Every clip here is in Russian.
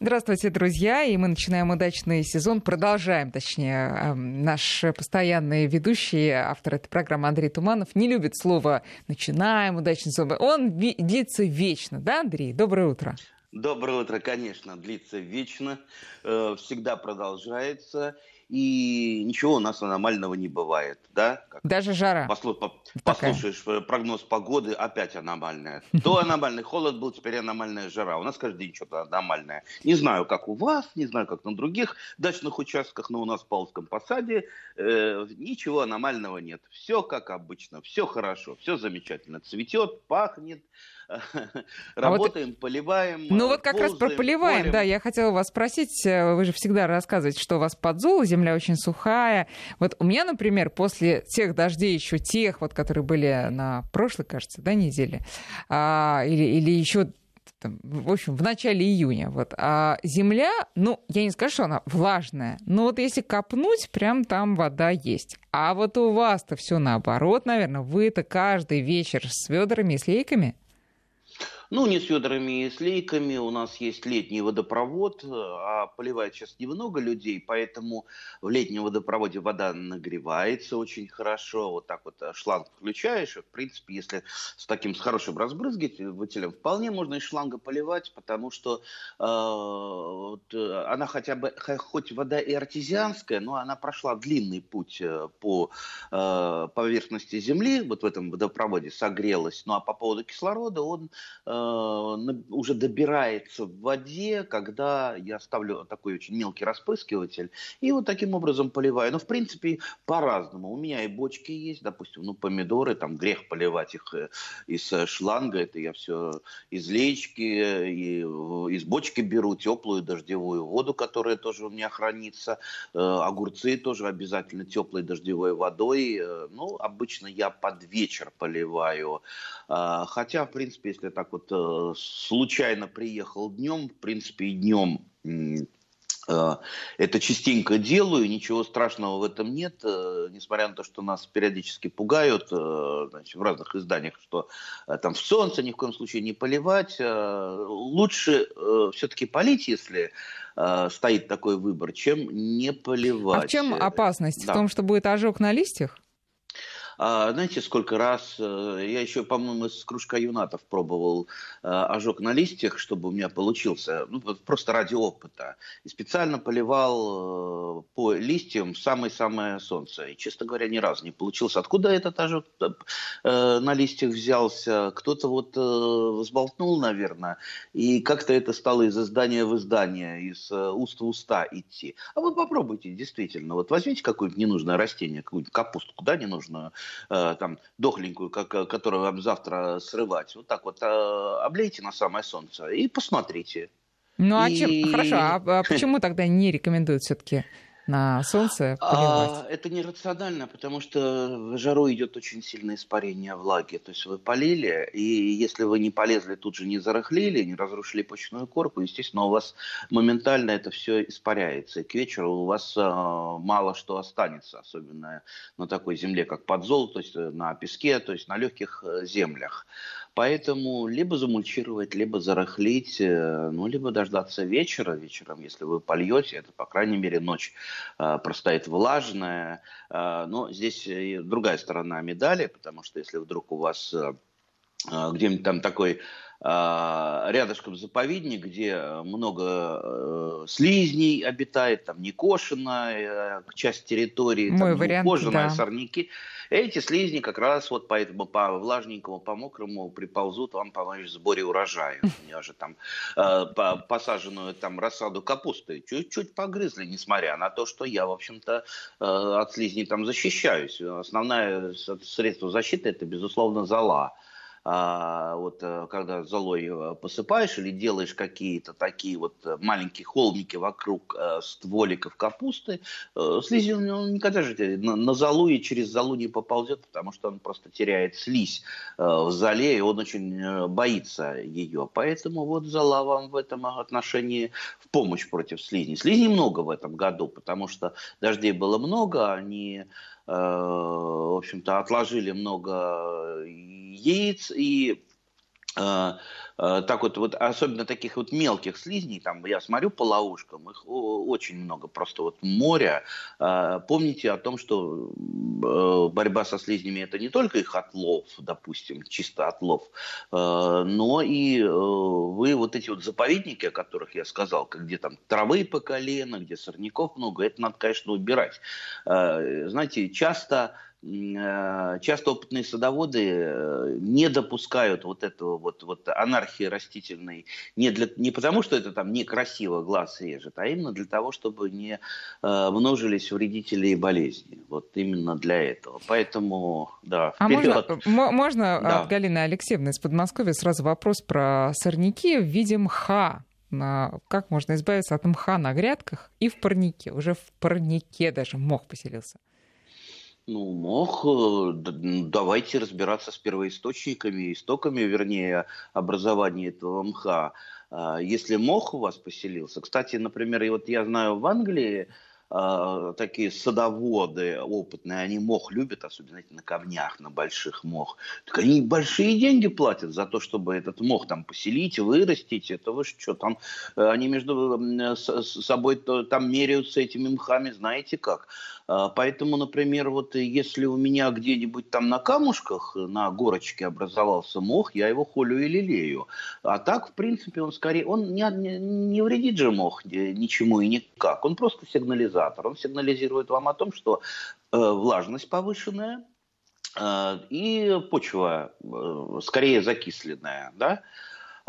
Здравствуйте, друзья. И мы начинаем удачный сезон. Продолжаем, точнее. Эм, наш постоянный ведущий, автор этой программы Андрей Туманов, не любит слово «начинаем удачный сезон». Он длится вечно, да, Андрей? Доброе утро. Доброе утро, конечно, длится вечно, э, всегда продолжается и ничего у нас аномального не бывает, да? Как Даже жара. Послу, по, послушаешь э, прогноз погоды, опять аномальная. То аномальный холод был, теперь аномальная жара. У нас каждый день что-то аномальное. Не знаю, как у вас, не знаю, как на других дачных участках, но у нас в Павловском посаде э, ничего аномального нет. Все как обычно, все хорошо, все замечательно. Цветет, пахнет, Работаем, а вот, поливаем. Ну вот как ползаем, раз про поливаем, полем. да, я хотела вас спросить, э, вы же всегда рассказываете, что у вас подзол, земля очень сухая. Вот у меня, например, после тех дождей, еще тех, вот, которые были на прошлой, кажется, да, неделе, а, или, или еще там, в общем, в начале июня. Вот. А земля, ну, я не скажу, что она влажная, но вот если копнуть, прям там вода есть. А вот у вас-то все наоборот, наверное. Вы-то каждый вечер с ведрами и с лейками – ну, не с ведрами и с лейками. У нас есть летний водопровод, а поливает сейчас немного людей, поэтому в летнем водопроводе вода нагревается очень хорошо. Вот так вот э, шланг включаешь. В принципе, если с таким с хорошим разбрызгивателем, вполне можно из шланга поливать, потому что э, вот, э, она хотя бы, хоть вода и артезианская, но она прошла длинный путь э, по э, поверхности Земли, вот в этом водопроводе согрелась. Ну а по поводу кислорода он э, Э, уже добирается в воде, когда я ставлю такой очень мелкий распрыскиватель и вот таким образом поливаю. Но в принципе по-разному. У меня и бочки есть, допустим, ну помидоры, там грех поливать их э, из э, шланга, это я все из леечки, и из бочки беру теплую дождевую воду, которая тоже у меня хранится. Огурцы тоже обязательно теплой дождевой водой. Ну, обычно я под вечер поливаю. Хотя, в принципе, если так вот Э, случайно приехал днем, в принципе, и днем э, это частенько делаю, ничего страшного в этом нет, э, несмотря на то, что нас периодически пугают значит, в разных изданиях, что там в солнце ни в коем случае не поливать. Лучше все-таки полить, если стоит такой выбор, чем не поливать. А в чем опасность? Да. В том, что будет ожог на листьях? А, знаете, сколько раз, э, я еще, по-моему, с кружка юнатов пробовал э, ожог на листьях, чтобы у меня получился, ну, просто ради опыта. И специально поливал э, по листьям самое-самое солнце. И, честно говоря, ни разу не получился. Откуда этот ожог на листьях взялся? Кто-то вот взболтнул, наверное, и как-то это стало из издания в издание, из уст в уста идти. А вы попробуйте, действительно. Вот возьмите какое-нибудь ненужное растение, какую-нибудь капустку, да, ненужную, Э, там дохленькую, как, э, которую вам завтра срывать, вот так вот э, облейте на самое солнце и посмотрите. Ну а и... чем? Хорошо, а, а почему тогда не рекомендуют все-таки на солнце поливать? А, это нерационально, потому что в жару идет очень сильное испарение влаги. То есть вы полили, и если вы не полезли, тут же не зарыхлили, не разрушили почную корку, естественно, у вас моментально это все испаряется. И к вечеру у вас а, мало что останется, особенно на такой земле, как подзол, то есть на песке, то есть на легких э, землях. Поэтому либо замульчировать, либо зарыхлить, э, ну, либо дождаться вечера. Вечером, если вы польете, это, по крайней мере, ночь э, простоит влажная. Э, но здесь другая сторона медали, потому что если вдруг у вас э, э где-нибудь там такой рядышком заповедник, где много э, слизней обитает, там некошенная э, часть территории, Мой там вариант, да. сорняки. Эти слизни как раз вот поэтому по влажненькому, по мокрому приползут вам помочь в сборе урожая. У меня же там э, посаженную там рассаду капусты чуть-чуть погрызли, несмотря на то, что я, в общем-то, э, от слизней там защищаюсь. Основное средство защиты это, безусловно, зола а, вот э, когда золой э, посыпаешь или делаешь какие-то такие вот э, маленькие холмики вокруг стволиков капусты, слизь он никогда же на, на золу и через золу не поползет, потому что он просто теряет слизь в зале, и он очень боится ее. Поэтому вот зола вам в этом отношении в помощь против слизней. Слизней много в этом году, потому что дождей было много, они в общем-то, отложили много яиц и Э, так вот, вот, особенно таких вот мелких слизней, там я смотрю по ловушкам, их очень много, просто вот море. Э, помните о том, что борьба со слизнями это не только их отлов, допустим, чисто отлов, но и вы вот эти вот заповедники, о которых я сказал, где там травы по колено, где сорняков много, это надо, конечно, убирать. Знаете, часто часто опытные садоводы э, не допускают вот этого вот, вот анархии растительной не, для, не потому, что это там некрасиво глаз режет, а именно для того, чтобы не э, множились вредители и болезни. Вот именно для этого. Поэтому, да, А можно, можно да. от Галины Алексеевны из Подмосковья сразу вопрос про сорняки в виде мха? Как можно избавиться от мха на грядках и в парнике? Уже в парнике даже мох поселился. Ну, мох, э, давайте разбираться с первоисточниками, истоками, вернее, образования этого мха. А, если мох у вас поселился, кстати, например, и вот я знаю в Англии, э, такие садоводы опытные, они мох любят, особенно на камнях, на больших мох. Так они большие деньги платят за то, чтобы этот мох там поселить, вырастить. Это вы что, там э, они между с, собой там меряются этими мхами, знаете как. А, поэтому, например, вот если у меня где-нибудь там на камушках, на горочке образовался мох, я его холю и лелею. А так, в принципе, он скорее, он не, не, вредит же мох ничему и никак. Он просто сигнализатор. Он сигнализирует вам о том, что э, влажность повышенная, э, и почва э, скорее закисленная, да,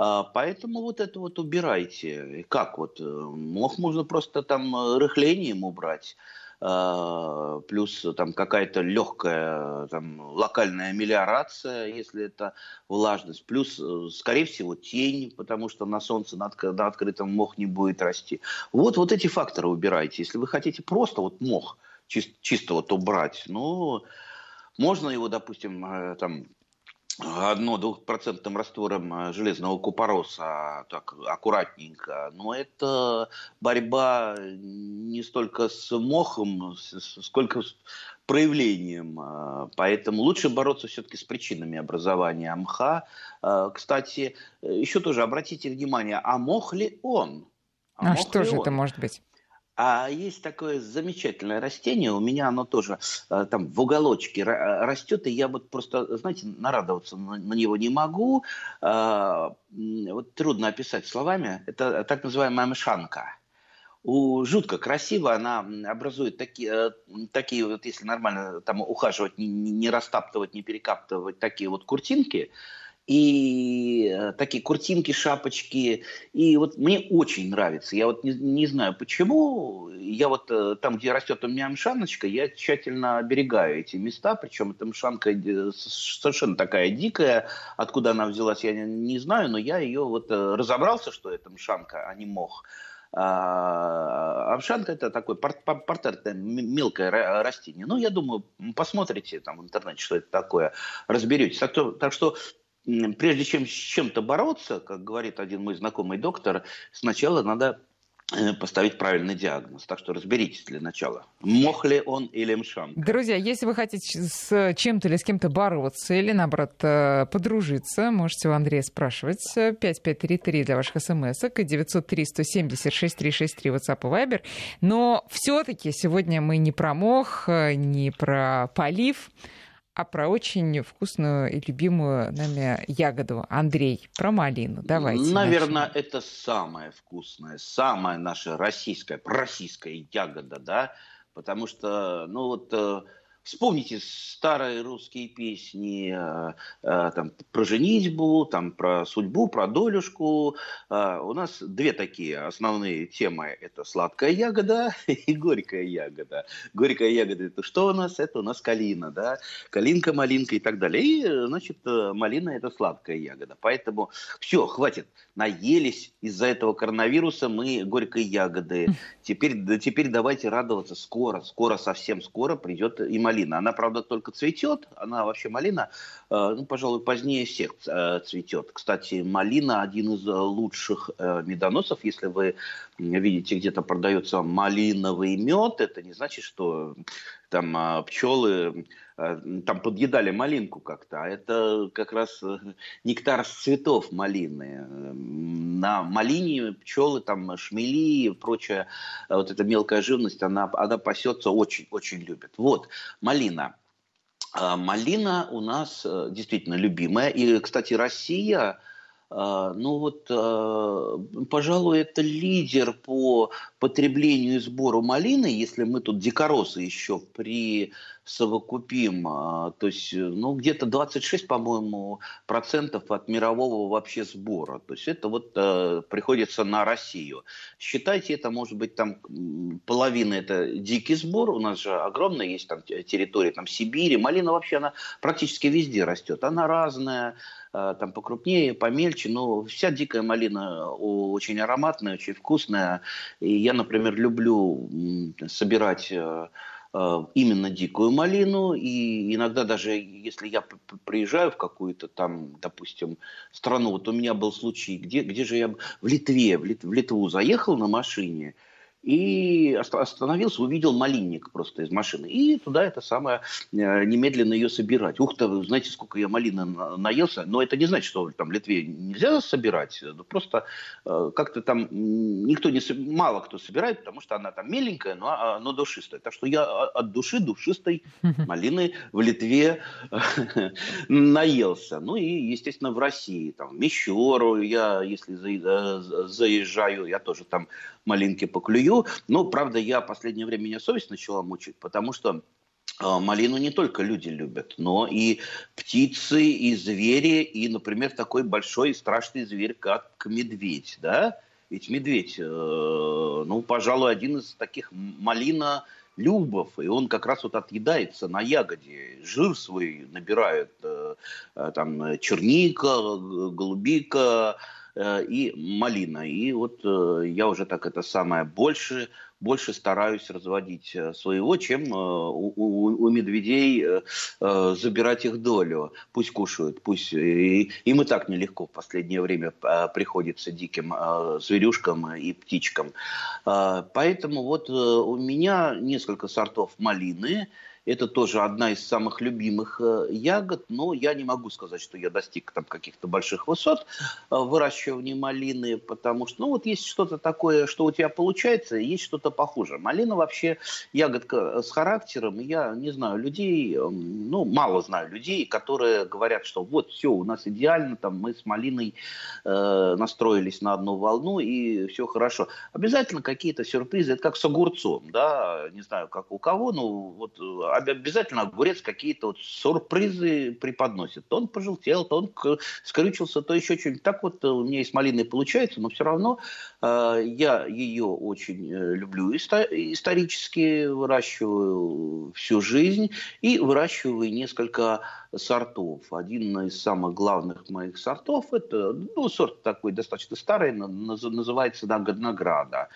а, Поэтому вот это вот убирайте. Как вот? Э, мох можно просто там рыхлением убрать. А, плюс там какая-то легкая там, локальная мелиорация, если это влажность, плюс, э, скорее всего, тень, потому что на солнце на, на открытом мох не будет расти. Вот, вот эти факторы убирайте. Если вы хотите просто вот мох чисто, чисто вот убрать, ну, можно его, допустим, э, там одно двухпроцентным раствором э, железного купороса так аккуратненько, но это борьба не столько с мохом, сколько с проявлением. Э, поэтому лучше бороться все-таки с причинами образования мха. Э, кстати, еще тоже обратите внимание, а мох ли он? А, а что же он? это может быть? А есть такое замечательное растение, у меня оно тоже э, там в уголочке растет, и я вот просто, знаете, нарадоваться на, него не могу. А, вот трудно описать словами. Это так называемая мшанка. У, жутко красиво, она образует такие, э, такие вот, если нормально там ухаживать, не, не растаптывать, не перекаптывать, такие вот куртинки – и э, такие куртинки, шапочки. И вот мне очень нравится. Я вот не, не знаю почему. Я вот э, там, где растет у меня мшаночка, я тщательно оберегаю эти места. Причем эта мшанка э, совершенно такая дикая. Откуда она взялась, я не, не знаю. Но я ее вот разобрался, что это мшанка, а не мох. А Овшанка это такой портретное мелкое растение. Ну, я думаю, посмотрите там в интернете, что это такое, разберетесь. Так, так что прежде чем с чем-то бороться, как говорит один мой знакомый доктор, сначала надо э, поставить правильный диагноз. Так что разберитесь для начала. Мох ли он или мшанка. Друзья, если вы хотите с чем-то или с кем-то бороться или, наоборот, э, подружиться, можете у Андрея спрашивать. 5533 для ваших смс и 903 170 6363 WhatsApp и Viber. Но все-таки сегодня мы не про мох, э, не про полив, а про очень вкусную и любимую нами ягоду. Андрей, про малину. Давайте. Наверное, начнем. это самая вкусная, самая наша российская, российская ягода, да, потому что, ну вот э, Вспомните старые русские песни э, э, там, про женитьбу, там, про судьбу, про долюшку. Э, у нас две такие основные темы. Это сладкая ягода и горькая ягода. Горькая ягода – это что у нас? Это у нас калина, да? Калинка, малинка и так далее. И, значит, малина – это сладкая ягода. Поэтому все, хватит. Наелись из-за этого коронавируса мы горькой ягоды. Теперь, теперь давайте радоваться скоро. Скоро, совсем скоро придет и малина малина. Она, правда, только цветет. Она вообще малина, э, ну, пожалуй, позднее всех э, цветет. Кстати, малина один из лучших э, медоносов. Если вы видите, где-то продается малиновый мед, это не значит, что там пчелы там подъедали малинку как-то, а это как раз э, нектар с цветов малины. На малине пчелы, там шмели и прочая вот эта мелкая живность, она, она пасется очень-очень любит. Вот, малина. Малина у нас э, действительно любимая. И, кстати, Россия а, ну вот, а, пожалуй, это лидер по потреблению и сбору малины, если мы тут дикоросы еще присовокупим, а, то есть, ну, где-то 26, по-моему, процентов от мирового вообще сбора. То есть это вот приходится на Россию. Считайте, это может быть там половина это дикий сбор, у нас же огромная есть там территория там Сибири, малина вообще она практически везде растет, она разная, Э, там покрупнее, помельче, но вся дикая малина очень ароматная, очень вкусная. И я, например, люблю собирать э, э, именно дикую малину, и иногда даже если я приезжаю в какую-то там, допустим, страну, вот у меня был случай, где, где же я, в Литве, в, Лит, в Литву заехал на машине, и остановился, увидел малинник просто из машины. И туда это самое, э, немедленно ее собирать. Ух ты, знаете, сколько я малины наелся. Но это не значит, что там в Литве нельзя собирать. Просто э, как-то там никто не, мало кто собирает, потому что она там меленькая, но, а, но душистая. Так что я от души душистой малины в Литве наелся. Ну и, естественно, в России. Там, в Мещеру я, если заезжаю, я тоже там малинки поклюю. Но, правда, я в последнее время меня совесть начала мучить, потому что а, Малину не только люди любят, но и птицы, и звери, и, например, такой большой и страшный зверь, как медведь, да? Ведь медведь, э, ну, пожалуй, один из таких малина любов, и он как раз вот отъедается на ягоде, жир свой набирает, э, э, там, черника, голубика, и малина. И вот э, я уже так это самое больше, больше стараюсь разводить э, своего, чем у, у, у медведей забирать их долю. Пусть кушают, пусть и, им и так нелегко в последнее время приходится диким зверюшкам и птичкам. Поэтому вот у меня несколько сортов малины. Это тоже одна из самых любимых э, ягод, но я не могу сказать, что я достиг там каких-то больших высот э, выращивания малины, потому что, ну, вот есть что-то такое, что у тебя получается, и есть что-то похуже. Малина вообще ягодка с характером, я не знаю людей, эм, ну, мало знаю людей, которые говорят, что вот все, у нас идеально, там мы с малиной э, настроились на одну волну, и все хорошо. Обязательно какие-то сюрпризы, это как с огурцом, да, не знаю, как у кого, но вот э, обязательно огурец какие-то вот сюрпризы преподносит. То он пожелтел, то он скрючился, то еще что-нибудь. Так вот у меня и с малиной получается, но все равно э, я ее очень э, люблю исторически, выращиваю всю жизнь и выращиваю несколько сортов. Один из самых главных моих сортов, это ну, сорт такой достаточно старый, называется награда.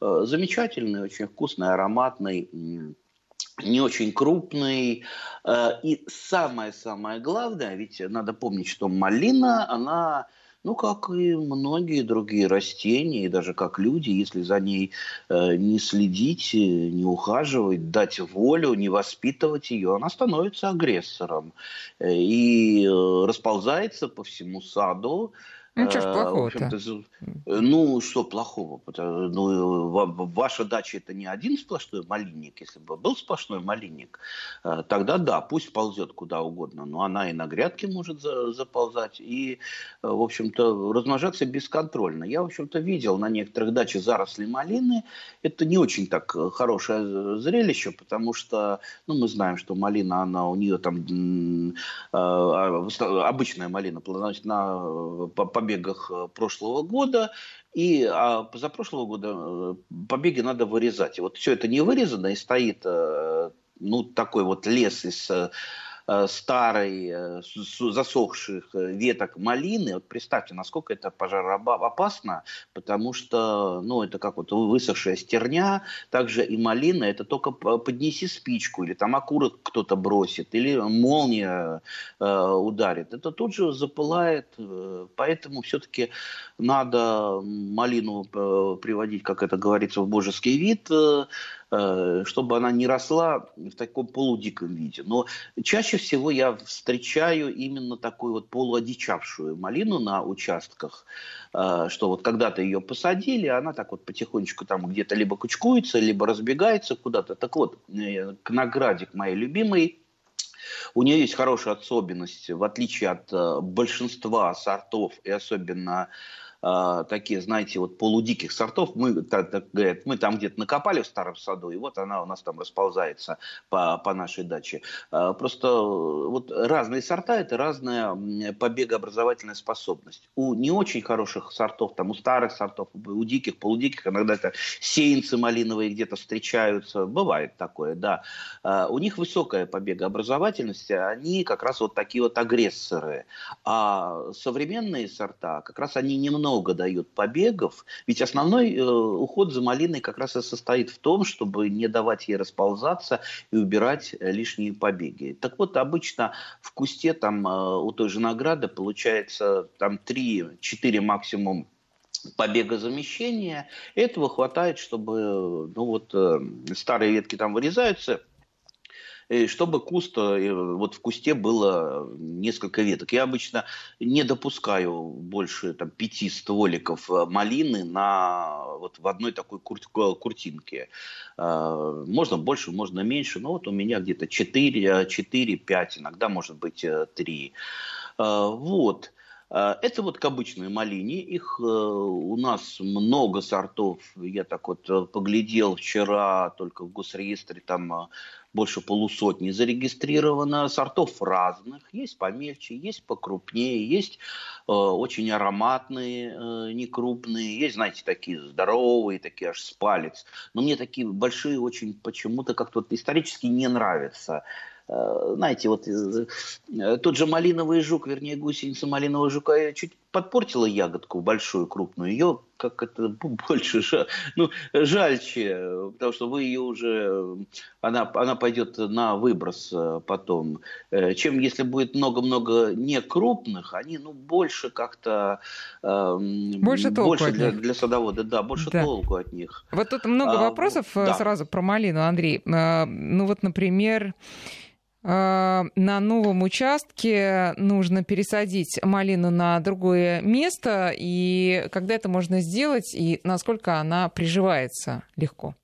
Э, замечательный, очень вкусный, ароматный не очень крупный. Э, и самое-самое главное, ведь надо помнить, что малина, она, ну, как и многие другие растения, и даже как люди, если за ней э, не следить, не ухаживать, дать волю, не воспитывать ее, она становится агрессором э, и расползается по всему саду, ну, что ж плохого-то? Ну, что плохого? Ну, ваша дача это не один сплошной малинник. Если бы был сплошной малинник, э, тогда да, пусть ползет куда угодно. Но она и на грядке может заползать, и, э, в общем-то, размножаться бесконтрольно. Я, в общем-то, видел на некоторых дачах заросли малины. Это не очень так э, хорошее зрелище, потому что, ну, мы знаем, что малина, она у нее там а, обычная малина плодоносит на побегах э, прошлого года, и а позапрошлого года э, побеги надо вырезать. И вот все это не вырезано, и стоит э, ну, такой вот лес из старой, засохших веток малины, вот представьте, насколько это пожароопасно, потому что, ну, это как вот высохшая стерня, также и малина, это только поднеси спичку, или там окурок кто-то бросит, или молния ударит, это тут же запылает, поэтому все-таки надо малину приводить, как это говорится, в божеский вид, Э, чтобы она не росла в таком полудиком виде. Но чаще всего я встречаю именно такую вот полуодичавшую малину на участках, э, что вот когда-то ее посадили, она так вот потихонечку там где-то либо кучкуется, либо разбегается куда-то. Так вот, э, наградик моей любимой, у нее есть хорошая особенность, в отличие от большинства сортов и особенно э, такие, знаете, вот полудиких сортов. Мы, так, так говорят, мы там где-то накопали в старом саду, и вот она у нас там расползается по, по нашей даче. Э, просто вот разные сорта – это разная побегообразовательная способность. У не очень хороших сортов, там у старых сортов, у диких, полудиких, иногда это сеянцы малиновые где-то встречаются, бывает такое, да. Э, у них высокая побегообразовательность, они как раз вот такие вот агрессоры. А современные сорта, как раз они немного много дает побегов, ведь основной э, уход за малиной как раз и состоит в том, чтобы не давать ей расползаться и убирать э, лишние побеги. Так вот, обычно в кусте там э, у той же награды получается там 3-4 максимум побега замещения. Этого хватает, чтобы ну вот, э, старые ветки там вырезаются, чтобы куст, э, вот в кусте было несколько веток. Я обычно не допускаю больше там, пяти стволиков э, малины на, вот, в одной такой кур, куртинке. Э, можно больше, можно меньше, но вот у меня где-то 4, 4, 5, иногда может быть 3. Вот. Это вот к обычной малине. Их у нас много сортов. Я так вот поглядел вчера только в госреестре, там больше полусотни зарегистрировано, сортов разных, есть помельче, есть покрупнее, есть э, очень ароматные, э, некрупные, есть, знаете, такие здоровые, такие аж с палец. Но мне такие большие очень почему-то как-то вот исторически не нравятся. Э, знаете, вот э, э, тот же малиновый жук, вернее, гусеница малинового жука чуть подпортила ягодку большую, крупную. Ее как это больше жаль, ну, жальче, потому что вы ее уже, она, она пойдет на выброс потом. Чем если будет много-много не крупных, они, ну, больше как-то... Больше толку больше для, для садовода, да, больше да. толку от них. Вот тут много а, вопросов да. сразу про малину, Андрей. Ну вот, например, на новом участке нужно пересадить малину на другое место, и когда это можно сделать, и насколько она приживается легко?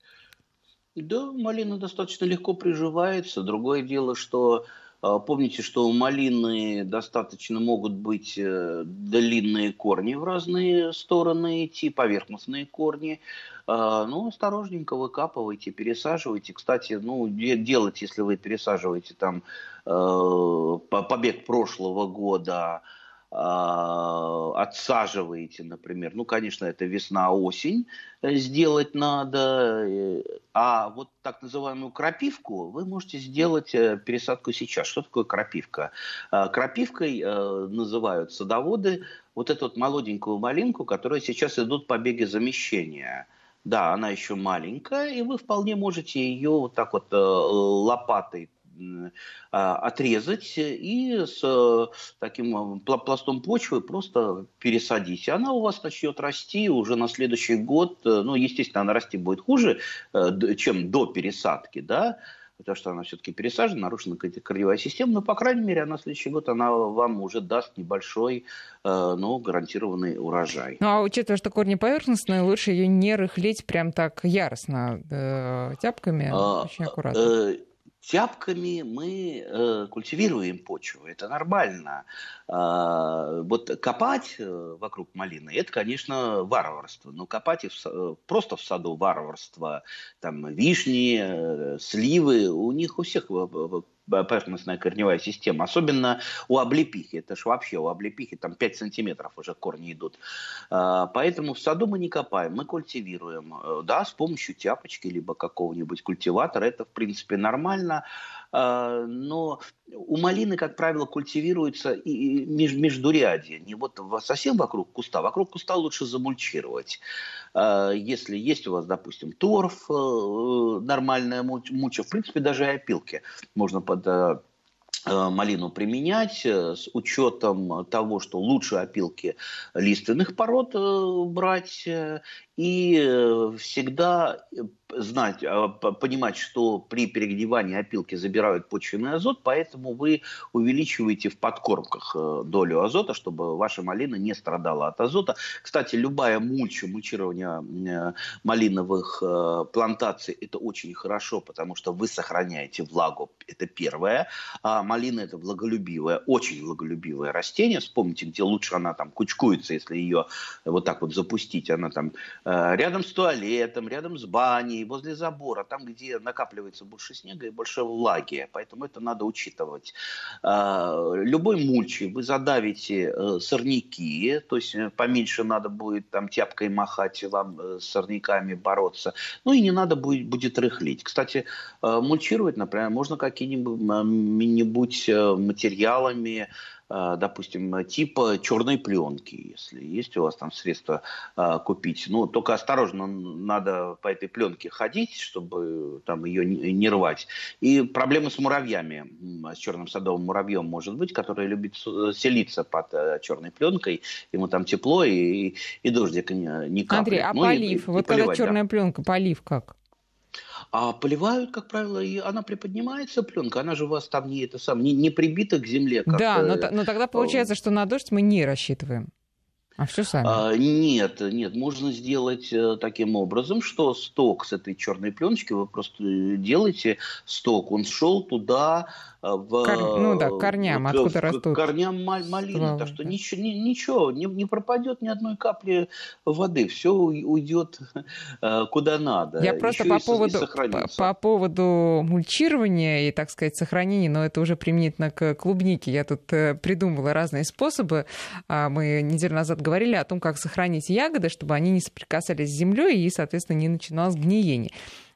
Да, малина достаточно легко приживается. Другое дело, что а, помните, что у малины достаточно могут быть э, длинные корни в разные стороны идти, поверхностные корни. А, ну, осторожненько выкапывайте, пересаживайте. Кстати, ну, делать, если вы пересаживаете там э, побег прошлого года, а, отсаживаете, например, ну, конечно, это весна-осень э, сделать надо, э, а вот так называемую крапивку вы можете сделать пересадку сейчас. Что такое крапивка? А, крапивкой называют садоводы вот эту вот молоденькую малинку, которая сейчас идут побеги замещения. Да, она еще маленькая, и вы вполне можете ее вот так вот э, лопатой а, отрезать и с э, таким э, пластом почвы просто пересадить. Она у вас начнет расти уже на следующий год. Ну, естественно, она расти будет хуже, чем до пересадки, да, потому что она все-таки пересажена, нарушена корневая система, но, по крайней мере, она в следующий год она вам уже даст небольшой, э, но гарантированный урожай. Ну, а учитывая, что корни поверхностные, лучше ее не рыхлить прям так яростно э, тяпками, а, очень аккуратно. Э, Тяпками мы э, культивируем почву, это нормально. Э, вот копать э, вокруг малины, это, конечно, варварство. Но копать и в, э, просто в саду варварство. Там вишни, э, сливы, у них у всех поверхностная корневая система. Особенно у облепихи. Это ж вообще у облепихи там 5 сантиметров уже корни идут. А, поэтому в саду мы не копаем, мы культивируем. Э, да, с помощью тяпочки, либо какого-нибудь культиватора. Это, в принципе, нормально. А, но у малины, как правило, культивируется и междурядье, не вот совсем вокруг куста. Вокруг куста лучше замульчировать. А, если есть у вас, допустим, торф, э, нормальная муча, в принципе, даже и опилки можно под э, э, малину применять с учетом того, что лучше опилки лиственных пород брать и всегда знать, а, понимать, что при перегревании опилки забирают почвенный азот, поэтому вы увеличиваете в подкормках э, долю азота, чтобы ваша малина не страдала от азота. Кстати, любая мульча, мульчирование э, малиновых э, плантаций, это очень хорошо, потому что вы сохраняете влагу, это первое. А малина это влаголюбивое, очень влаголюбивое растение. Вспомните, где лучше она там кучкуется, если ее вот так вот запустить. Она там рядом с туалетом, рядом с баней, возле забора, там, где накапливается больше снега и больше влаги. Поэтому это надо учитывать. А, любой мульчи вы задавите э, сорняки, то есть э, поменьше надо будет там тяпкой махать вам э, с сорняками бороться. Ну и не надо будет, будет рыхлить. Кстати, мульчировать, например, можно какими-нибудь материалами, допустим, типа черной пленки, если есть у вас там средства а, купить. Ну, только осторожно, надо по этой пленке ходить, чтобы там ее не рвать. И проблемы с муравьями, с черным садовым муравьем может быть, который любит селиться под э, черной пленкой, ему там тепло и, и дождик не капает. Андрей, а ну, полив? И, и, вот и когда черная да. пленка, полив как? А поливают, как правило, и она приподнимается, пленка, она же у вас там не, это сам, не, не прибита к земле. Как, да, но, но тогда получается, что на дождь мы не рассчитываем. А все сами? А, нет, нет, можно сделать э, таким образом, что сток с этой черной пленочки вы просто делаете сток, он шел туда, Э, в, Кор... Ну да, корням, вот, откуда в, растут. Корням малины. Стволы, так что да. ничего, ничего не, не пропадет ни одной капли воды. Все уйдет э, куда надо. Я просто по поводу, по, по поводу мульчирования и, так сказать, сохранения, но это уже применительно к клубнике. Я тут э, придумала разные способы. А, мы неделю назад говорили о том, как сохранить ягоды, чтобы они не соприкасались с землей и, соответственно, не начиналось гниение.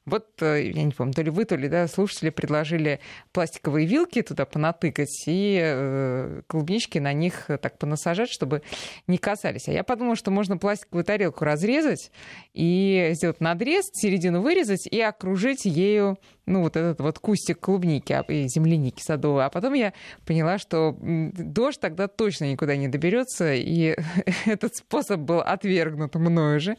Вот, э, я не помню, то ли вы, то ли да, слушатели предложили пластиковые вилки туда понатыкать и э, клубнички на них так понасажать, чтобы не касались. А я подумала, что можно пластиковую тарелку разрезать и сделать надрез, середину вырезать и окружить ею ну, вот этот вот кустик клубники а, и земляники садовой. А потом я поняла, что дождь тогда точно никуда не доберется, и этот способ был отвергнут мною же.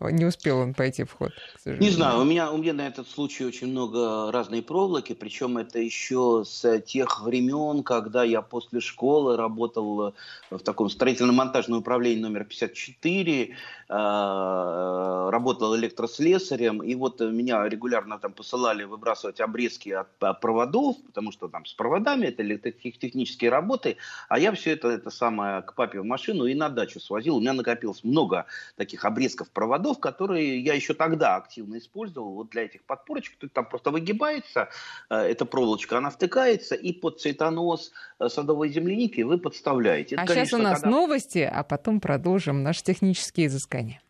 Не успел он пойти в ход, Не знаю, у меня, у меня на этот случай очень много разной проволоки, причем это еще с тех времен, когда я после школы работал в таком строительно-монтажном управлении номер 54, а, работал электрослесарем, и вот меня регулярно там посылали выбрасывать обрезки от проводов, потому что там с проводами это электротехнические работы, а я все это, это самое к папе в машину и на дачу свозил. У меня накопилось много таких обрезков проводов, которые я еще тогда активно использовал вот для этих подпорочек. Тут там просто выгибается э, эта проволочка, она втыкается, и под цветонос э, садовой земляники вы подставляете. Это, а конечно, сейчас у нас когда... новости, а потом продолжим наши технические изыскания.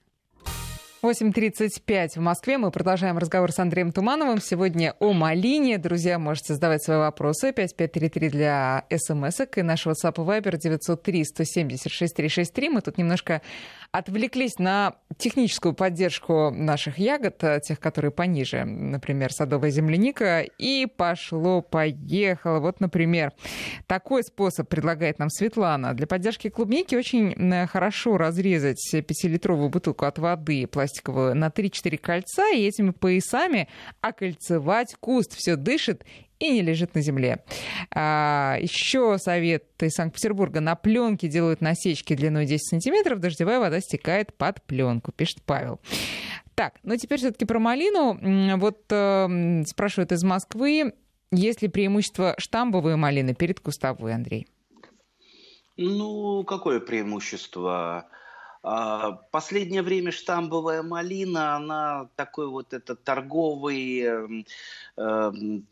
8.35 в Москве. Мы продолжаем разговор с Андреем Тумановым. Сегодня о малине. Друзья, можете задавать свои вопросы. 5533 для смс и наш WhatsApp и Viber 903 170 6363. Мы тут немножко отвлеклись на техническую поддержку наших ягод, э, тех, которые пониже, например, садовая земляника, и пошло-поехало. Вот, например, такой способ предлагает нам Светлана. Для поддержки клубники очень э, хорошо разрезать 5-литровую бутылку от воды пластиковую на 3-4 кольца и этими поясами окольцевать куст. Все дышит и не лежит на земле. А, еще совет из Санкт-Петербурга. На пленке делают насечки длиной 10 сантиметров, дождевая вода стекает под пленку, пишет Павел. Так, ну теперь все-таки про малину. Вот э, спрашивают из Москвы, есть ли преимущество штамбовой малины перед кустовой, Андрей? Ну, какое преимущество? А, последнее время штамбовая малина, она такой вот это торговый, эм, эм,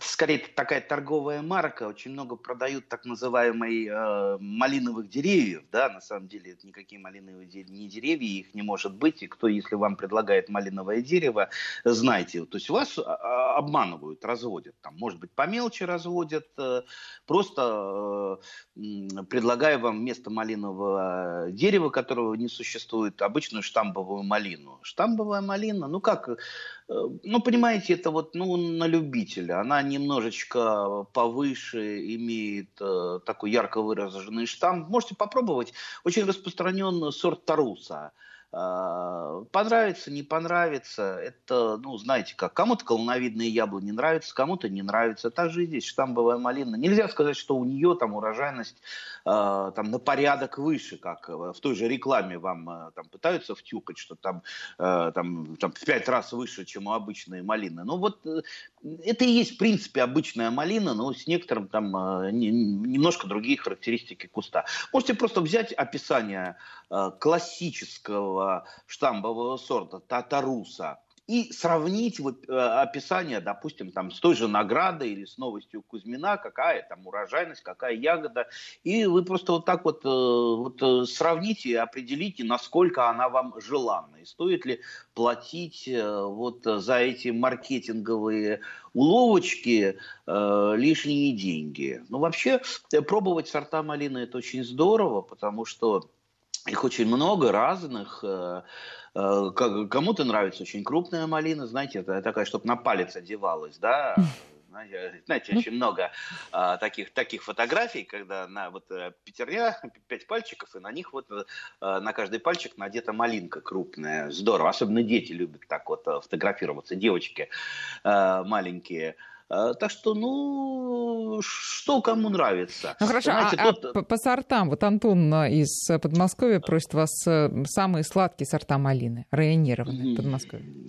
скорее такая торговая марка. Очень много продают так называемых э, малиновых деревьев. Да, на самом деле это никакие малиновые деревья, не деревья, их не может быть. И кто, если вам предлагает малиновое дерево, знайте. То есть вас а, а, обманывают, разводят. Там, может быть, по мелочи разводят, э, просто э, предлагая вам вместо малинового дерева, которого не существует, обычную штамбовую малину. Штамбовая малина, ну как ну, понимаете, это вот ну, на любителя. Она немножечко повыше, имеет э, такой ярко выраженный штамм. Можете попробовать. Очень распространен сорт Таруса. А, понравится, не понравится, это, ну, знаете как, кому-то колоновидные яблони нравятся, кому-то не нравится. Также и здесь штамбовая малина. Нельзя сказать, что у нее там урожайность э, там на порядок выше, как в той же рекламе вам э, там пытаются втюкать, что там, э, там, там в пять раз выше, чем у обычной малины. Ну вот э, это и есть в принципе обычная малина, но с некоторым там э, не, немножко другие характеристики куста. Можете просто взять описание э, классического штамбового сорта татаруса и сравнить вот, э, описание, допустим, там, с той же наградой или с новостью Кузьмина, какая там урожайность, какая ягода, и вы просто вот так вот, э, вот э, сравните и определите, насколько она вам желанна, и стоит ли платить вот за эти маркетинговые уловочки э, лишние деньги. Ну, вообще, пробовать сорта малины – это очень здорово, потому что их очень много разных. Э, э, кому-то нравится очень крупная малина, знаете, это такая, чтобы на палец одевалась, да. Знаете, очень много а, таких, таких фотографий, когда на вот пятерня, пять пальчиков, и на них вот а, на каждый пальчик надета малинка крупная. Здорово. Особенно дети любят так вот фотографироваться, девочки а, маленькие. А, так что, ну, что кому нравится. Ну хорошо, Знаете, а, тот... а по, сортам, вот Антон а, из Подмосковья просит вас э, самые сладкие сорта малины, районированные в Подмосковье.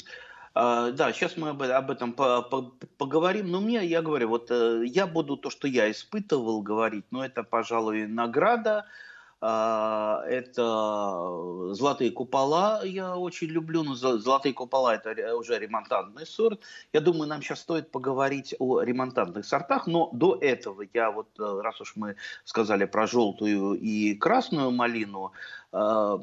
Да, сейчас мы об, об этом по, по, поговорим. Но мне, я говорю, вот я буду то, что я испытывал, говорить, но это, пожалуй, награда это золотые купола, я очень люблю, но золотые купола это уже ремонтантный сорт. Я думаю, нам сейчас стоит поговорить о ремонтантных сортах, но до этого я вот, э, раз уж мы сказали про желтую и красную малину, э,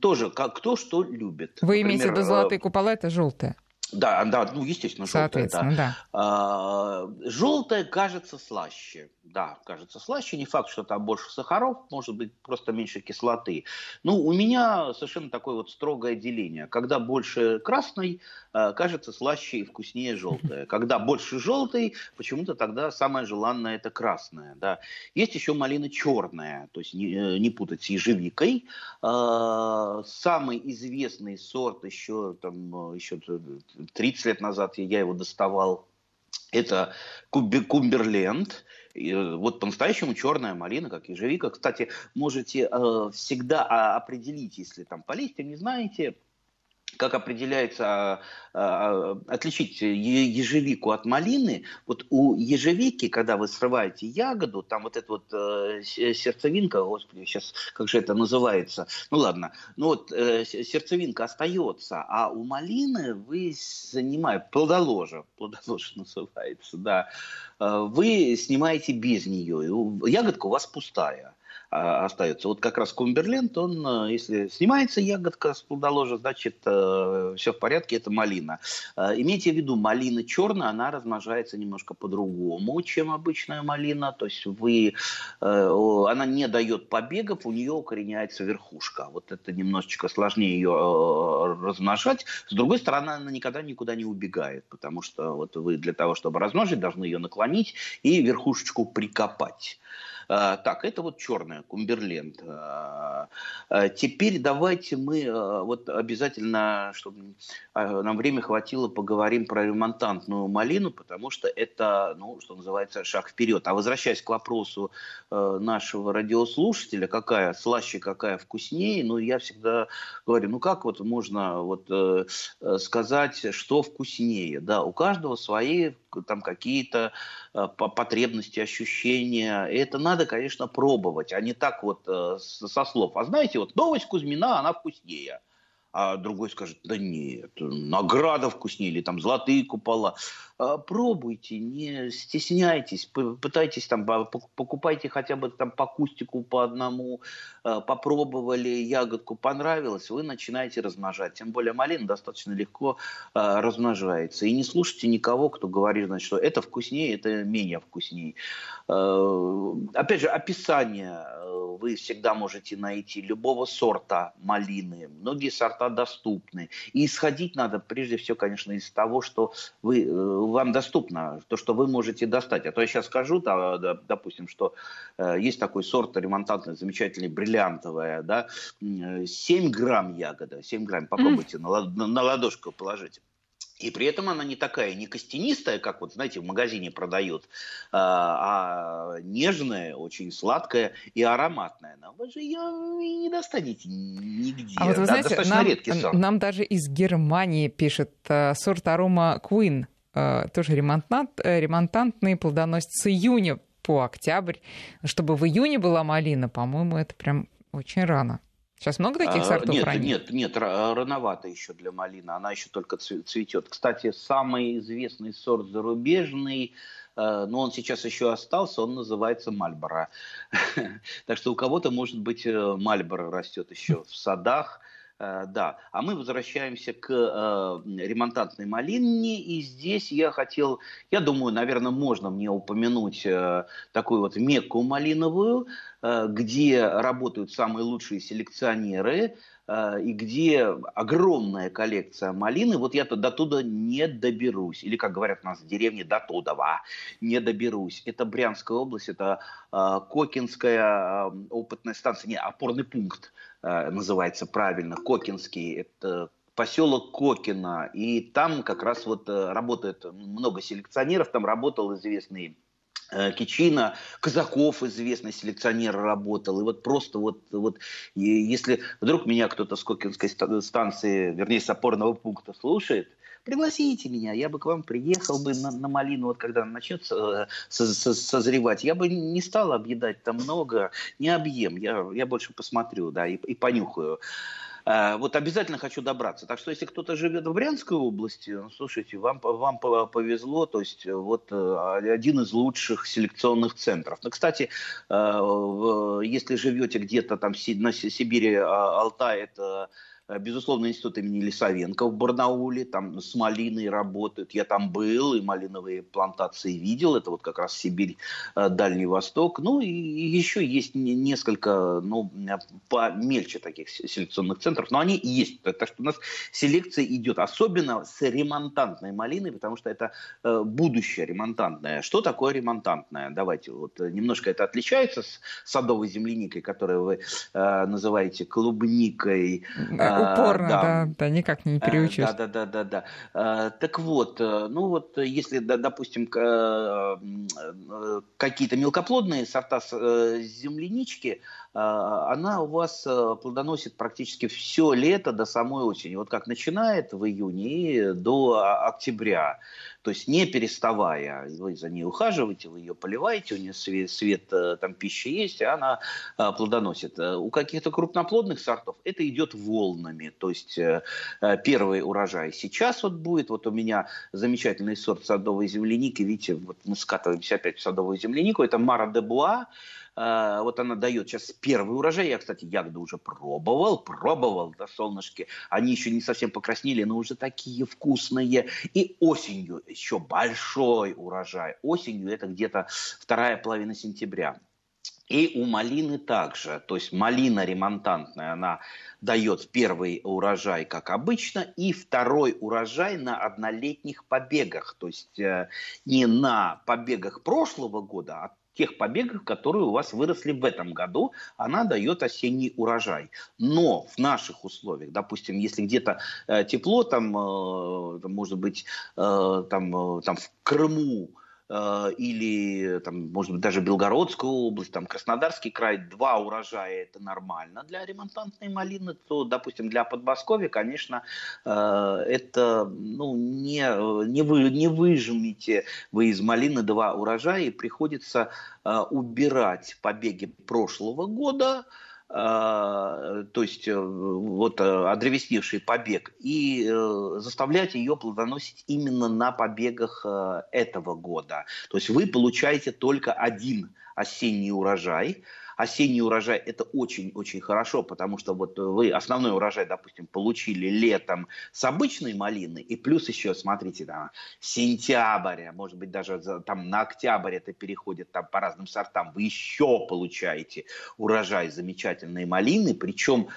тоже как кто что любит. Вы Например, имеете в виду золотые купола, это желтая? Да, да, ну, естественно, желтая. Да. да. А, желтая кажется слаще. Да, кажется слаще. Не факт, что там больше сахаров, может быть, просто меньше кислоты. Ну, у меня совершенно такое вот строгое деление. Когда больше красной, а, кажется слаще и вкуснее желтая. Когда больше желтой, почему-то тогда самое желанное это красная. Да. Есть еще малина черная, то есть не, э, не путать с ежевикой. А, самый известный сорт еще, там, еще 30 лет назад я его доставал. Это Кумберленд. Э, вот по-настоящему черная малина, как ежевика. Кстати, можете э, всегда а, определить, если там по листьям не знаете, как определяется, а, а, отличить ежевику от малины. Вот у ежевики, когда вы срываете ягоду, там вот эта вот э, сердцевинка, господи, сейчас как же это называется, ну ладно, ну вот э, сердцевинка остается, а у малины вы снимаете, плодоложе, плодоложе называется, да, э, вы снимаете без нее, ягодка у вас пустая. А, остается. Вот как раз Кумберленд, он, э, если снимается ягодка с плодоложа, значит, э, все в порядке, это малина. Э, имейте в виду, малина черная, она размножается немножко по-другому, чем обычная малина. То есть вы, она не дает побегов, у нее укореняется верхушка. Вот это немножечко сложнее ее размножать. С другой стороны, она никогда никуда не убегает, потому что вот вы для того, чтобы размножить, должны ее наклонить и верхушечку прикопать. А, так, это вот черная, Кумберленд. А, а, теперь давайте мы вот обязательно, чтобы нам время хватило, поговорим про ремонтантную малину, потому что это, ну, что называется, шаг вперед. А возвращаясь к вопросу нашего радиослушателя, какая слаще, какая вкуснее, ну, я всегда говорю, ну, как вот можно вот э, сказать, что вкуснее, да, у каждого свои там какие-то потребности, ощущения, это надо надо, конечно, пробовать, а не так вот э, со слов. А знаете, вот новость Кузьмина, она вкуснее. а другой скажет, да нет, награда вкуснее, или там золотые купола. А, пробуйте, не стесняйтесь, пытайтесь там, покупайте хотя бы там по кустику, по одному, а, попробовали ягодку, понравилось, вы начинаете размножать. Тем более малина достаточно легко а, размножается. И не слушайте никого, кто говорит, значит, что это вкуснее, это менее вкуснее. Опять же, описание вы всегда можете найти любого сорта малины. Многие сорта доступны. И исходить надо прежде всего, конечно, из того, что вы, э, вам доступно, то, что вы можете достать. А то я сейчас скажу, да, допустим, что э, есть такой сорт ремонтантный, замечательный, бриллиантовая, да, 7 грамм ягода, 7 грамм, попробуйте mm. на, на ладошку положить. И при этом она не такая, не костянистая, как вот, знаете, в магазине продают, а, а нежная, очень сладкая и ароматная. Но вы же ее не достанете нигде. А вот вы да, знаете, нам, нам даже из Германии пишет э, сорт арома Queen, тоже ремонтант, э, ремонтантный, плодоносит с июня по октябрь. Чтобы в июне была малина, по-моему, это прям очень рано. Сейчас много таких а, сортов нет, ранних? Нет, нет, рановато еще для малины. Она еще только цветет. Кстати, самый известный сорт зарубежный, э, но он сейчас еще остался, он называется Мальборо. Так что у кого-то, может быть, э, Мальборо растет еще в садах. Э, да, а мы возвращаемся к ремонтантной малине, и здесь я хотел, я думаю, наверное, можно мне упомянуть такую вот мекку малиновую, Э, где работают самые лучшие селекционеры, э, и где огромная коллекция малины, вот я до туда не доберусь. Или, как говорят у нас в деревне, до Тудова не доберусь. Это Брянская область, это э, Кокинская опытная станция, не, опорный пункт называется правильно, Кокинский, это поселок Кокина, и там как раз вот работает много селекционеров, там работал известный Э, Кичина, Казаков, известный селекционер, работал. И вот просто вот, вот если вдруг меня кто-то с Кокинской станции, вернее, с опорного пункта слушает, пригласите меня, я бы к вам приехал бы на, на малину, вот когда начнет э, созревать. Я бы не стал объедать там много, не объем, я, я больше посмотрю, да, и, и понюхаю. Э, вот обязательно хочу добраться. Так что если кто-то живет в Брянской области, ну, слушайте, вам, вам повезло, то есть э, вот э, один из лучших селекционных центров. Ну, кстати, если живете где-то там на Сибири, а, Алтай, это безусловно, институт имени Лисовенко в Барнауле, там с малиной работают. Я там был и малиновые плантации видел. Это вот как раз Сибирь, э, Дальний Восток. Ну и еще есть несколько, ну, помельче таких селекционных центров, но они есть. Так что у нас селекция идет, особенно с ремонтантной малиной, потому что это э, будущее ремонтантное. Что такое ремонтантное? Давайте, вот немножко это отличается с садовой земляникой, которую вы называете клубникой, Упорно, да. да, да, никак не переучишь. Да, да, да, да, да. Так вот, э, ну вот, если, допустим, э, какие-то мелкоплодные сорта э, землянички, она у вас плодоносит практически все лето до самой осени. Вот как начинает в июне и до октября. То есть не переставая, вы за ней ухаживаете, вы ее поливаете, у нее свет, свет э, там пища есть, и она а, плодоносит. Э, у каких-то крупноплодных сортов это идет волнами. То есть э, первый урожай сейчас вот будет. Вот у меня замечательный сорт садовой земляники. Видите, вот мы скатываемся опять в садовую землянику. Это Мара де Буа. А, вот она дает сейчас первый урожай. Я, кстати, ягоды уже пробовал, пробовал, да, солнышки. Они еще не совсем покраснели, но уже такие вкусные. И осенью еще большой урожай. Осенью это где-то вторая половина сентября. И у малины также. То есть малина ремонтантная, она дает первый урожай, как обычно, и второй урожай на однолетних побегах. То есть э, не на побегах прошлого года, а тех побегах, которые у вас выросли в этом году, она дает осенний урожай. Но в наших условиях, допустим, если где-то э, тепло, там, э, может быть, э, там, э, там в Крыму, или, там, может быть, даже Белгородская область, там, Краснодарский край, два урожая – это нормально для ремонтантной малины, то, допустим, для Подмосковья, конечно, э, это, ну, не, не, вы, не выжмите вы из малины два урожая, и приходится э, убирать побеги прошлого года, то есть вот одревесневший побег, и заставлять ее плодоносить именно на побегах этого года. То есть вы получаете только один осенний урожай, осенний урожай – это очень-очень хорошо, потому что вот вы основной урожай, допустим, получили летом с обычной малины, и плюс еще, смотрите, там, сентябрь, может быть, даже там на октябрь это переходит там по разным сортам, вы еще получаете урожай замечательной малины, причем,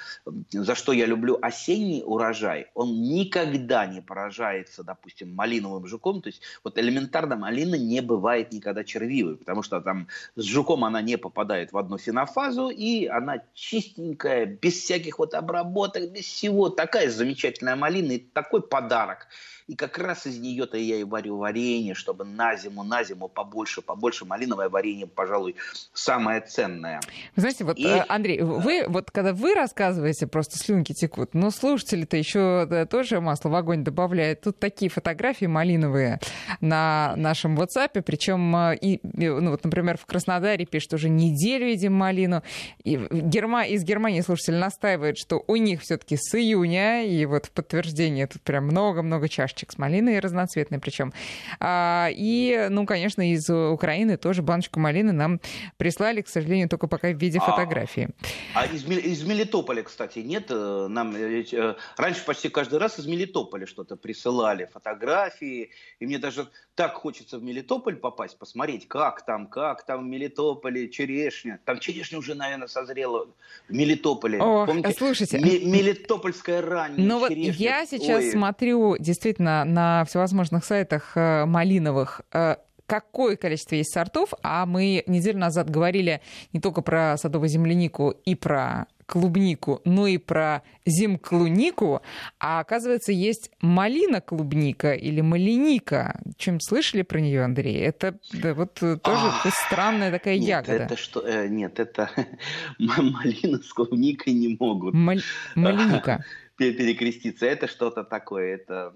за что я люблю осенний урожай, он никогда не поражается, допустим, малиновым жуком, то есть вот элементарно малина не бывает никогда червивой, потому что там с жуком она не попадает в одно фенофазу, и она чистенькая, без всяких вот обработок, без всего. Такая замечательная малина и такой подарок. И как раз из нее-то я и варю варенье, чтобы на зиму, на зиму побольше, побольше малиновое варенье, пожалуй, самое ценное. Вы знаете, вот, и... Э, Андрей, вы, вот когда вы рассказываете, просто слюнки текут, но слушатели-то еще да, тоже масло в огонь добавляют. Тут такие фотографии малиновые на нашем WhatsApp, причем, э, и, ну, вот, например, в Краснодаре пишут, уже неделю едим малину. И Герма... из Германии слушатель настаивает, что у них все-таки с июня, и вот в подтверждение тут прям много-много чаш чашечек с малиной разноцветной причем. А, и, ну, конечно, из Украины тоже баночку малины нам прислали, к сожалению, только пока в виде а, фотографии. А, из, из Мелитополя, кстати, нет? Э, нам э, э, раньше почти каждый раз из Мелитополя что-то присылали, фотографии. И мне даже так хочется в Мелитополь попасть, посмотреть, как там, как там в Мелитополе черешня. Там черешня уже, наверное, созрела в Мелитополе. О, Помните? слушайте. Мелитопольская ранняя Ну вот я сейчас Ой. смотрю действительно действительно на всевозможных сайтах э, малиновых э, какое количество есть сортов, а мы неделю назад говорили не только про садовую землянику и про клубнику, но и про зимклунику, а оказывается есть малина-клубника или малиника. Чем слышали про нее, Андрей? Это да, вот тоже а, странная такая нет, ягода. Это что? Э, нет, это малина с клубникой не могут. малиника. Перекреститься. Это что-то такое. Это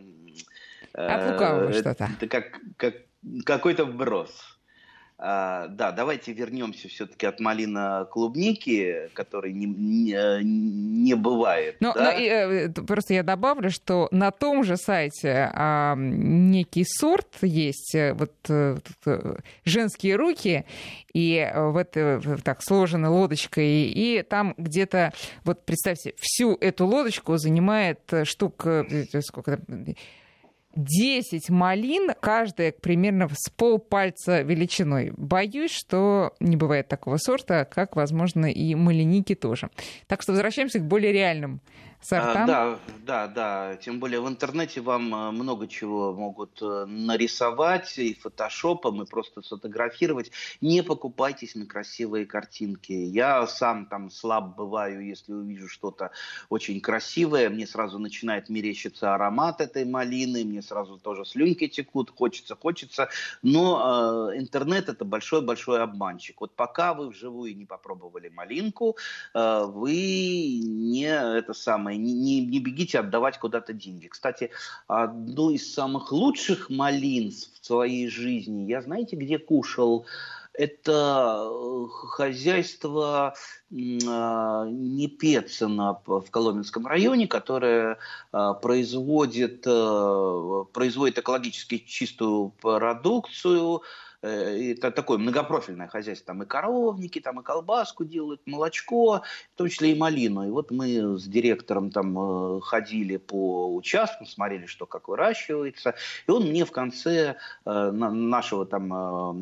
от лукавого э, что-то. Это как, как какой-то вброс. А, да, давайте вернемся все-таки от малина клубники, который не, не, не бывает. Но, да? но, и, э, просто я добавлю, что на том же сайте а, некий сорт есть, э, вот женские руки, и в это так сложены лодочкой, и там где-то, вот представьте, всю эту лодочку занимает штук, сколько 10 малин, каждая примерно с полпальца величиной. Боюсь, что не бывает такого сорта, как, возможно, и малиники тоже. Так что возвращаемся к более реальным сортам. А, да, да, да. Тем более в интернете вам э, много чего могут э, нарисовать и фотошопом, и просто сфотографировать. Не покупайтесь на красивые картинки. Я сам там слаб бываю, если увижу что-то очень красивое. Мне сразу начинает мерещиться аромат этой малины, мне сразу тоже слюнки текут, хочется, хочется. Но э, интернет это большой-большой обманщик. Вот пока вы вживую не попробовали малинку, э, вы не это самое самое, не, не, не бегите отдавать куда-то деньги. Кстати, одну из самых лучших малин в своей жизни, я знаете, где кушал? Это э, хозяйство а, Непецина в Коломенском районе, которое а, производит, э, производит экологически чистую продукцию, Э, это такое многопрофильное хозяйство. Там и коровники, там и колбаску делают, молочко, в том числе и малину. И вот мы с директором там э, ходили по участкам, смотрели, что как выращивается. И он мне в конце э, нашего там,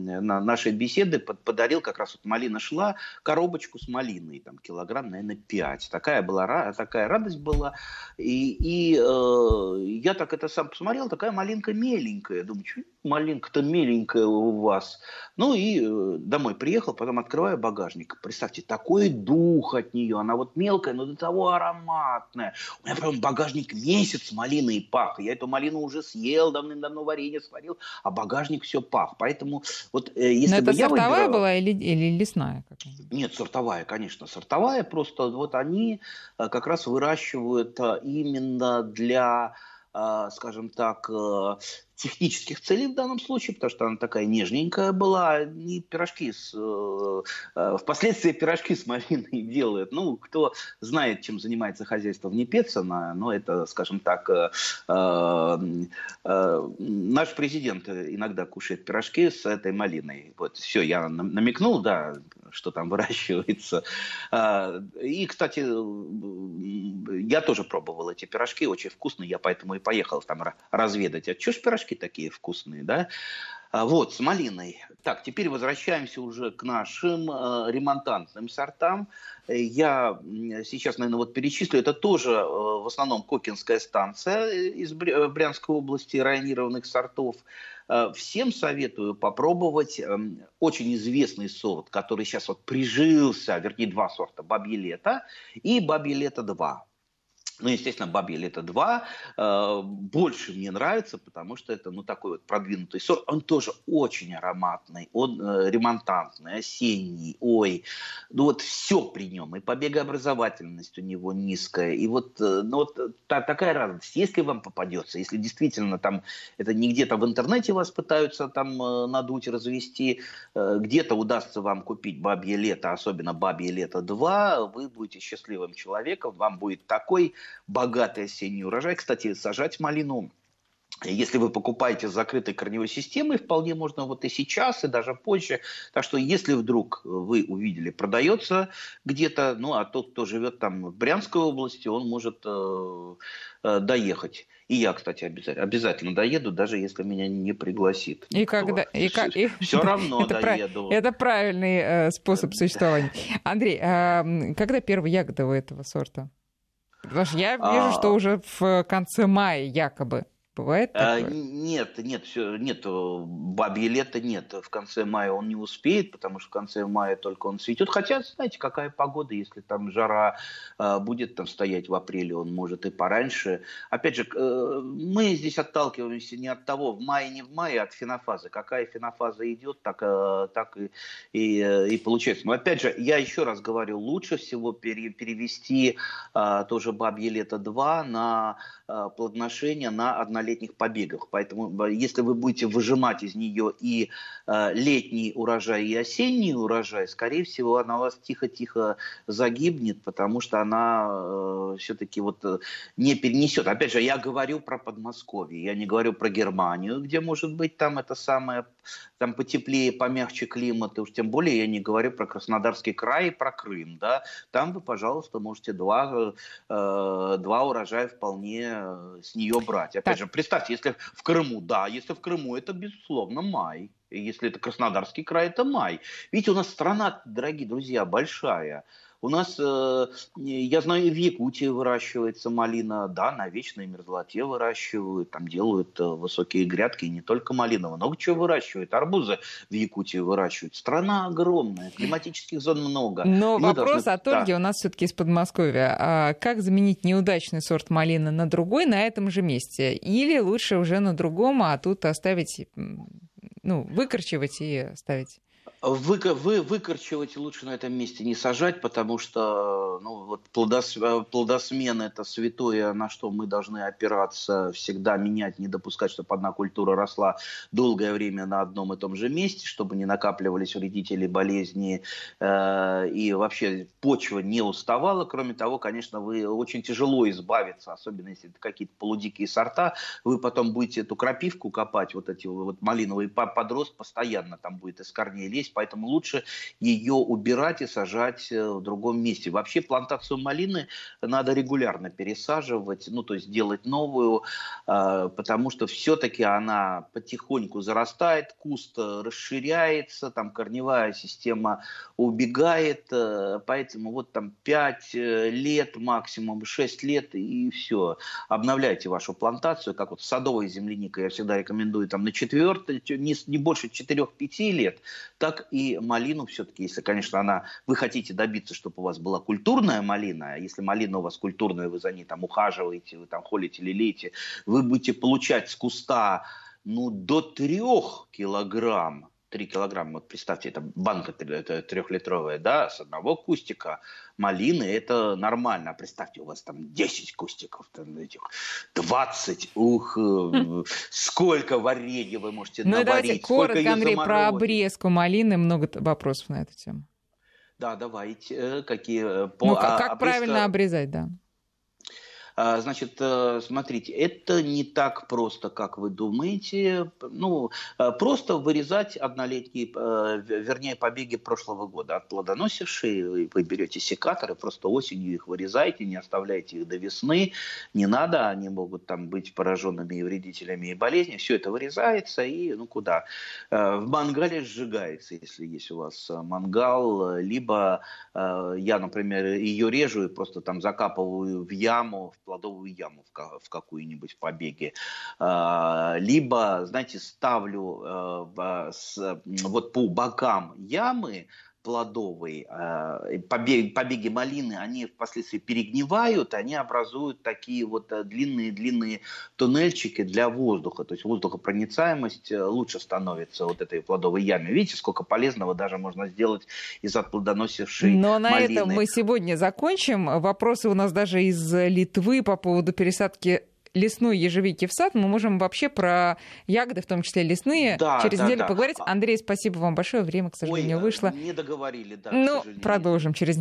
нашей беседы подарил, как раз вот малина шла, коробочку с малиной, там килограмм, наверное, 5. Такая была, такая радость была. И, и э, я так это сам посмотрел, такая малинка меленькая. Думаю, что малинка-то меленькая у вас. Ну и э, домой приехал, потом открываю багажник. Представьте, такой дух от нее. Она вот мелкая, но до того ароматная. У меня прям багажник месяц малины и пах. Я эту малину уже съел, давным-давно варенье сварил, а багажник все пах. Поэтому вот э, если но бы это я сортовая выбирал... была или, или лесная? Нет, сортовая, конечно, сортовая. Просто вот они э, как раз выращивают именно для скажем так, технических целей в данном случае, потому что она такая нежненькая была, не пирожки с... Э, э, впоследствии пирожки с малиной делают. Ну, кто знает, чем занимается хозяйство в Непецина, но это, скажем так, э, э, наш президент иногда кушает пирожки с этой малиной. Вот, все, я намекнул, да, что там выращивается. И, кстати, я тоже пробовал эти пирожки, очень вкусные, я поэтому и поехал там разведать. А что ж пирожки пирожки такие вкусные, да. А, вот, с малиной. Так, теперь возвращаемся уже к нашим э, ремонтантным сортам. Я сейчас, наверное, вот перечислю. Это тоже э, в основном Кокинская станция из Брянской области, районированных сортов. Э, всем советую попробовать э, очень известный сорт, который сейчас вот прижился, вернее, два сорта, Бабье лето и Бабье лето 2. Ну, естественно, «Бабье лето 2» э, больше мне нравится, потому что это, ну, такой вот продвинутый сорт. Он тоже очень ароматный, он э, ремонтантный, осенний, ой. Ну, вот все при нем. И побегообразовательность у него низкая. И вот, э, ну, вот та, такая радость. Если вам попадется, если действительно там это не где-то в интернете вас пытаются там надуть, развести, где-то удастся вам купить «Бабье лето», особенно «Бабье лето 2», вы будете счастливым человеком, вам будет такой богатый осенний урожай. Кстати, сажать малину если вы покупаете с закрытой корневой системой, вполне можно вот и сейчас, и даже позже. Так что если вдруг вы увидели, продается где-то, ну а тот, кто живет там в Брянской области, он может э, э, доехать. И я, кстати, обязательно, обязательно доеду, даже если меня не пригласит. И когда... И, как, и... Все равно это доеду. Прав... Это правильный э, способ существования. Андрей, э, когда первые ягоды у этого сорта? Потому что я вижу, что а. уже в конце мая якобы. Бывает а, такое? нет, нет, все, нет, бабье лето нет. В конце мая он не успеет, потому что в конце мая только он цветет. Хотя, знаете, какая погода, если там жара э, будет там стоять в апреле, он может и пораньше. Опять же, э, мы здесь отталкиваемся не от того, в мае, не в мае, а от фенофазы. Какая фенофаза идет, так, э, так и, и, и получается. Но опять же, я еще раз говорю, лучше всего пере, перевести э, тоже бабье лето 2 на э, плодоношение на однолетнее летних побегах. Поэтому если вы будете выжимать из нее и э, летний урожай, и осенний урожай, скорее всего, она у вас тихо-тихо загибнет, потому что она э, все-таки вот э, не перенесет. Опять же, я говорю про Подмосковье, я не говорю про Германию, где может быть там это самое, там потеплее, помягче климат, и уж тем более я не говорю про Краснодарский край и про Крым, да, там вы, пожалуйста, можете два, э, два урожая вполне э, с нее брать. Опять так. же, представьте, если в Крыму, да, если в Крыму, это, безусловно, май. Если это Краснодарский край, это май. Видите, у нас страна, дорогие друзья, большая. У нас, э, я знаю, в Якутии выращивается малина, да, на вечной мерзлоте выращивают, там делают э, высокие грядки, и не только малина, много чего выращивают, арбузы в Якутии выращивают. Страна огромная, климатических зон много. Но Мы вопрос должны... от Ольги да. у нас все-таки из Подмосковья. А как заменить неудачный сорт малины на другой на этом же месте? Или лучше уже на другом, а тут оставить, ну, выкорчевать и оставить? Вы, вы, выкорчевать лучше на этом месте не сажать, потому что ну, вот плодос, э, плодосмен – это святое, на что мы должны опираться, всегда менять, не допускать, чтобы одна культура росла долгое время на одном и том же месте, чтобы не накапливались вредители, болезни, э, и вообще почва не уставала. Кроме того, конечно, вы очень тяжело избавиться, особенно если это какие-то полудикие сорта, вы потом будете эту крапивку копать, вот эти вот малиновые подрост постоянно там будет из корней лезть, есть, поэтому лучше ее убирать и сажать э, в другом месте. Вообще плантацию малины надо регулярно пересаживать, ну то есть делать новую, э, потому что все-таки она потихоньку зарастает, куст э, расширяется, там корневая система убегает, поэтому вот там 5 лет максимум, 6 лет и все. Обновляйте вашу плантацию, как вот садовая земляника, я всегда рекомендую там на 4, не, не больше 4-5 лет, так и малину все-таки, если, конечно, она, вы хотите добиться, чтобы у вас была культурная малина, а если малина у вас культурная, вы за ней там ухаживаете, вы там холите, лелеете, вы будете получать с куста ну, до трех килограмм 3 килограмма, вот представьте, это банка трехлитровая, да, с одного кустика малины, это нормально. А представьте, у вас там 10 кустиков, там этих 20, ух, э, сколько варенья вы можете ну, наварить. давайте коротко, Андрей, про обрезку малины, много вопросов на эту тему. Да, давайте. Э, какие? По, ну, как, как обрезка... правильно обрезать, да. А, значит, э, смотрите, это не так просто, как вы думаете. Ну, э, просто вырезать однолетние, э, вернее, побеги прошлого года от плодоносившие. Вы берете секаторы, просто осенью их вырезаете, не оставляйте их до весны. Не надо, они могут там быть пораженными и вредителями и болезнями. Все это вырезается и, ну, куда? В мангале сжигается, если есть у вас мангал. Либо я, например, ее режу и просто там закапываю в яму, в плодовую яму в какую-нибудь побеге. А, либо, знаете, ставлю э, вот по бокам ямы, плодовый, э, побеги, побеги малины, они впоследствии перегнивают, они образуют такие вот длинные-длинные э, туннельчики для воздуха. То есть воздухопроницаемость лучше становится вот этой плодовой яме. Видите, сколько полезного даже можно сделать из отплодоносившей Но на малины. этом мы сегодня закончим. Вопросы у нас даже из Литвы по поводу пересадки лесной ежевики в сад, мы можем вообще про ягоды, в том числе лесные, да, через да, неделю да. поговорить. Андрей, спасибо вам большое. Время, к сожалению, Ой, вышло. Не договорили, да. Ну, продолжим через неделю.